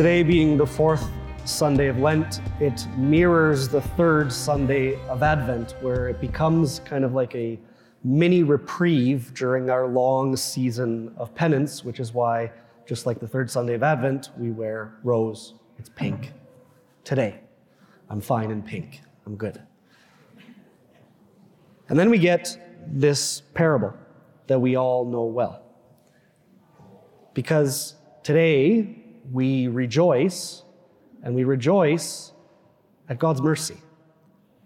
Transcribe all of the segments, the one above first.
Today being the fourth Sunday of Lent, it mirrors the third Sunday of Advent, where it becomes kind of like a mini reprieve during our long season of penance, which is why, just like the third Sunday of Advent, we wear rose. It's pink. Today, I'm fine in pink. I'm good. And then we get this parable that we all know well. Because today we rejoice, and we rejoice at God's mercy.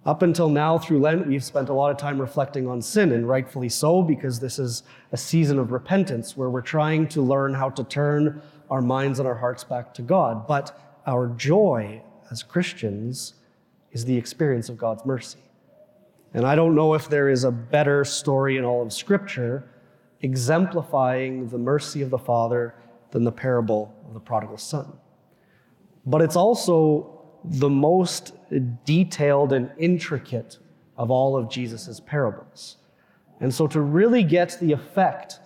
Up until now, through Lent, we've spent a lot of time reflecting on sin, and rightfully so, because this is a season of repentance where we're trying to learn how to turn our minds and our hearts back to God. But our joy as Christians is the experience of God's mercy. And I don't know if there is a better story in all of Scripture exemplifying the mercy of the Father than the parable of the prodigal son. But it's also the most detailed and intricate of all of Jesus' parables. And so, to really get the effect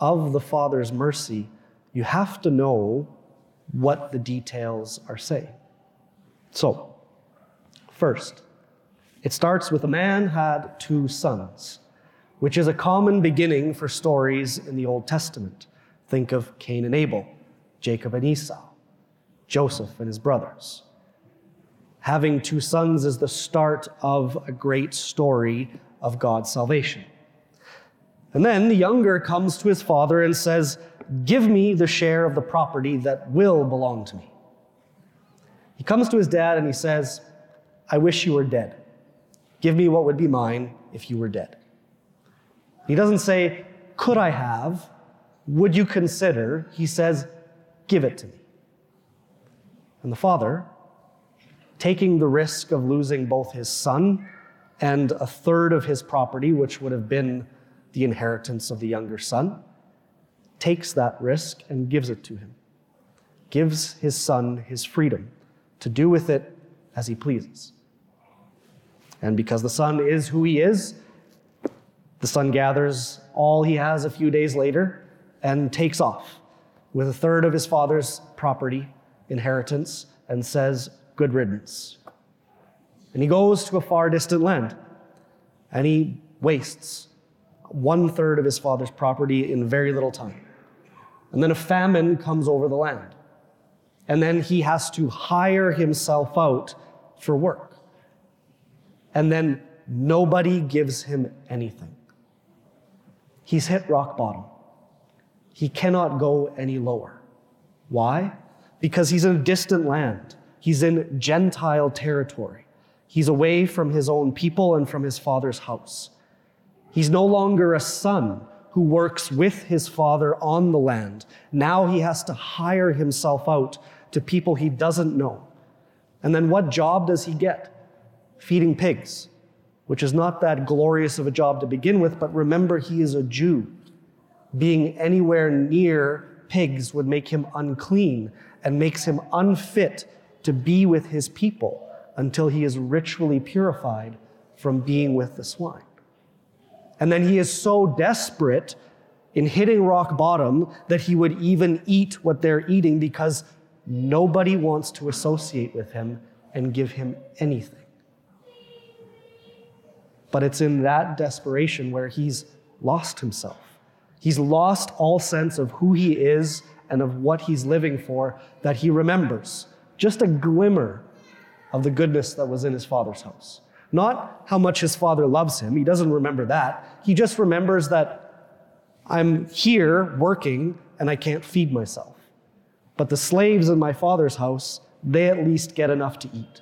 of the Father's mercy, you have to know what the details are saying. So, first, it starts with a man had two sons, which is a common beginning for stories in the Old Testament. Think of Cain and Abel, Jacob and Esau, Joseph and his brothers. Having two sons is the start of a great story of God's salvation. And then the younger comes to his father and says, Give me the share of the property that will belong to me. He comes to his dad and he says, I wish you were dead. Give me what would be mine if you were dead. He doesn't say, Could I have? Would you consider? He says, Give it to me. And the father, taking the risk of losing both his son and a third of his property, which would have been the inheritance of the younger son, takes that risk and gives it to him. Gives his son his freedom to do with it as he pleases. And because the son is who he is, the son gathers all he has a few days later and takes off with a third of his father's property, inheritance, and says, Good riddance. And he goes to a far distant land and he wastes one third of his father's property in very little time. And then a famine comes over the land. And then he has to hire himself out for work. And then nobody gives him anything. He's hit rock bottom. He cannot go any lower. Why? Because he's in a distant land. He's in Gentile territory. He's away from his own people and from his father's house. He's no longer a son who works with his father on the land. Now he has to hire himself out to people he doesn't know. And then what job does he get? Feeding pigs, which is not that glorious of a job to begin with, but remember, he is a Jew being anywhere near pigs would make him unclean and makes him unfit to be with his people until he is ritually purified from being with the swine. And then he is so desperate in hitting rock bottom that he would even eat what they're eating because nobody wants to associate with him and give him anything. But it's in that desperation where he's lost himself. He's lost all sense of who he is and of what he's living for that he remembers. Just a glimmer of the goodness that was in his father's house. Not how much his father loves him, he doesn't remember that. He just remembers that I'm here working and I can't feed myself. But the slaves in my father's house, they at least get enough to eat.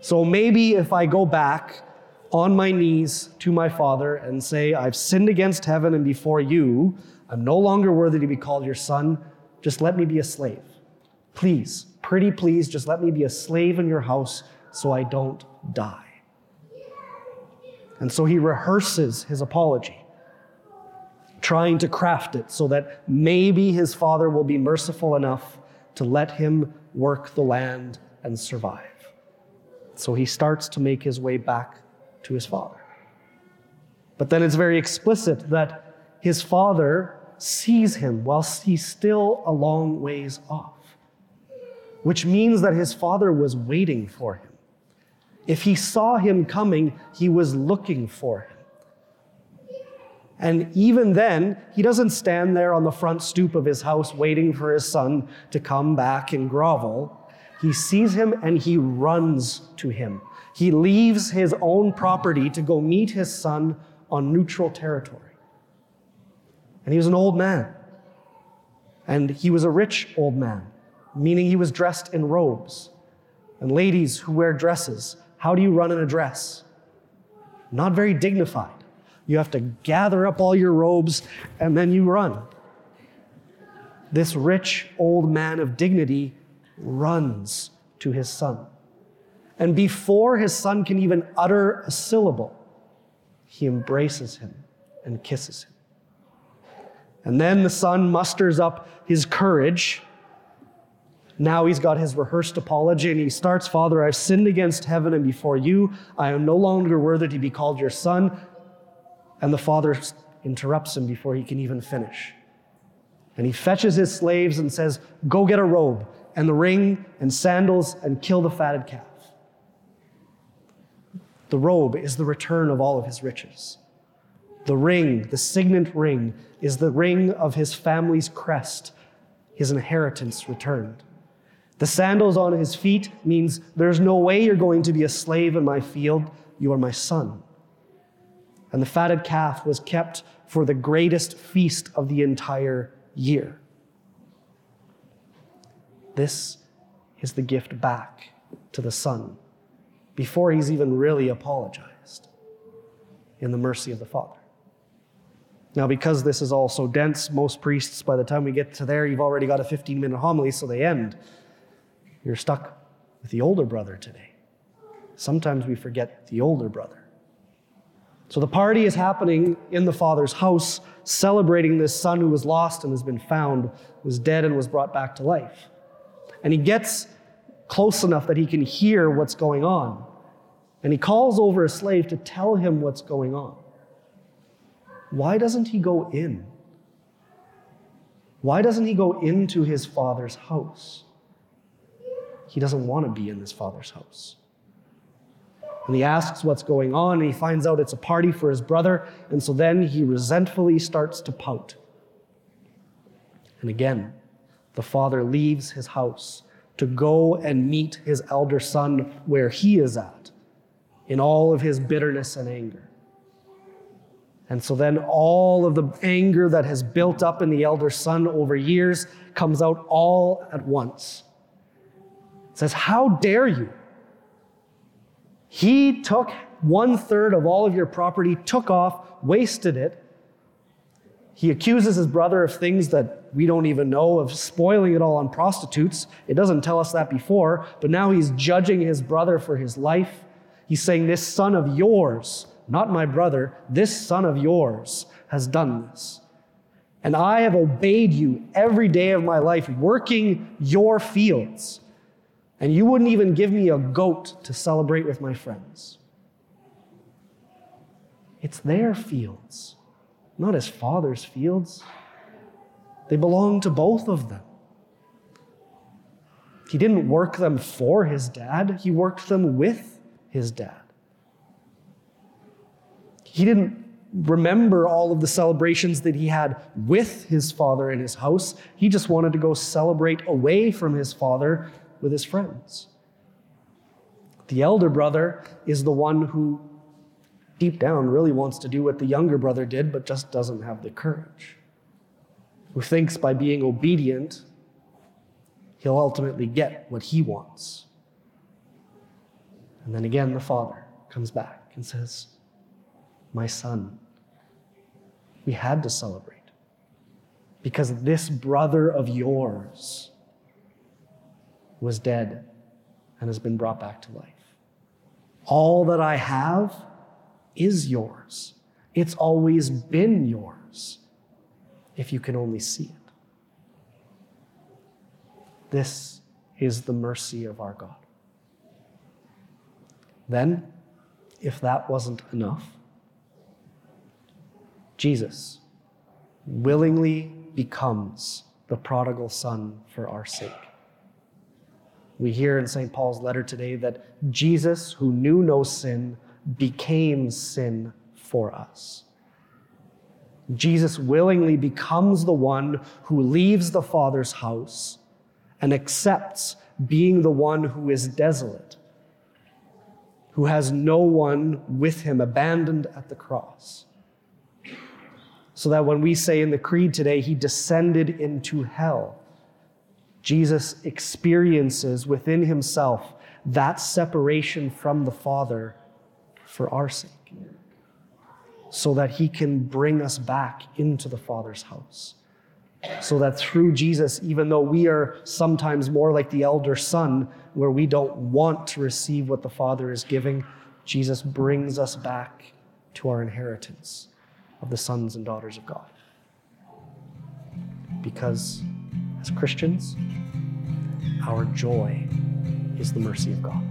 So maybe if I go back on my knees to my Father and say, I've sinned against heaven and before you. I'm no longer worthy to be called your son. Just let me be a slave. Please, pretty please, just let me be a slave in your house so I don't die. And so he rehearses his apology, trying to craft it so that maybe his father will be merciful enough to let him work the land and survive. So he starts to make his way back to his father. But then it's very explicit that his father sees him whilst he's still a long ways off. which means that his father was waiting for him. If he saw him coming, he was looking for him. And even then, he doesn't stand there on the front stoop of his house waiting for his son to come back and grovel. He sees him and he runs to him. He leaves his own property to go meet his son on neutral territory. And he was an old man. And he was a rich old man, meaning he was dressed in robes. And ladies who wear dresses, how do you run in a dress? Not very dignified. You have to gather up all your robes and then you run. This rich old man of dignity runs to his son. And before his son can even utter a syllable, he embraces him and kisses him. And then the son musters up his courage. Now he's got his rehearsed apology and he starts Father, I've sinned against heaven and before you. I am no longer worthy to be called your son. And the father interrupts him before he can even finish. And he fetches his slaves and says, Go get a robe and the ring and sandals and kill the fatted calf. The robe is the return of all of his riches. The ring, the signet ring, is the ring of his family's crest, his inheritance returned. The sandals on his feet means there's no way you're going to be a slave in my field. You are my son. And the fatted calf was kept for the greatest feast of the entire year. This is the gift back to the Son before he's even really apologized in the mercy of the Father. Now, because this is all so dense, most priests, by the time we get to there, you've already got a 15 minute homily, so they end. You're stuck with the older brother today. Sometimes we forget the older brother. So the party is happening in the father's house, celebrating this son who was lost and has been found, was dead and was brought back to life. And he gets close enough that he can hear what's going on. And he calls over a slave to tell him what's going on. Why doesn't he go in? Why doesn't he go into his father's house? He doesn't want to be in his father's house. And he asks what's going on, and he finds out it's a party for his brother, and so then he resentfully starts to pout. And again, the father leaves his house to go and meet his elder son where he is at in all of his bitterness and anger. And so then all of the anger that has built up in the elder son over years comes out all at once. It says, How dare you? He took one third of all of your property, took off, wasted it, he accuses his brother of things that we don't even know, of spoiling it all on prostitutes. It doesn't tell us that before, but now he's judging his brother for his life. He's saying, This son of yours, not my brother, this son of yours has done this. And I have obeyed you every day of my life, working your fields. And you wouldn't even give me a goat to celebrate with my friends. It's their fields not his father's fields. They belong to both of them. He didn't work them for his dad, he worked them with his dad. He didn't remember all of the celebrations that he had with his father in his house. He just wanted to go celebrate away from his father with his friends. The elder brother is the one who deep down really wants to do what the younger brother did, but just doesn't have the courage. Who thinks by being obedient, he'll ultimately get what he wants. And then again, the father comes back and says, My son, we had to celebrate because this brother of yours was dead and has been brought back to life. All that I have is yours. It's always been yours, if you can only see it. This is the mercy of our God. Then, if that wasn't enough, Jesus willingly becomes the prodigal son for our sake. We hear in St. Paul's letter today that Jesus, who knew no sin, became sin for us. Jesus willingly becomes the one who leaves the Father's house and accepts being the one who is desolate, who has no one with him, abandoned at the cross. So that when we say in the Creed today, he descended into hell, Jesus experiences within himself that separation from the Father for our sake so that he can bring us back into the Father's house. So that through Jesus, even though we are sometimes more like the elder son, where we don't want to receive what the Father is giving, Jesus brings us back to our inheritance of the sons and daughters of God. Because as Christians, our joy is the mercy of God.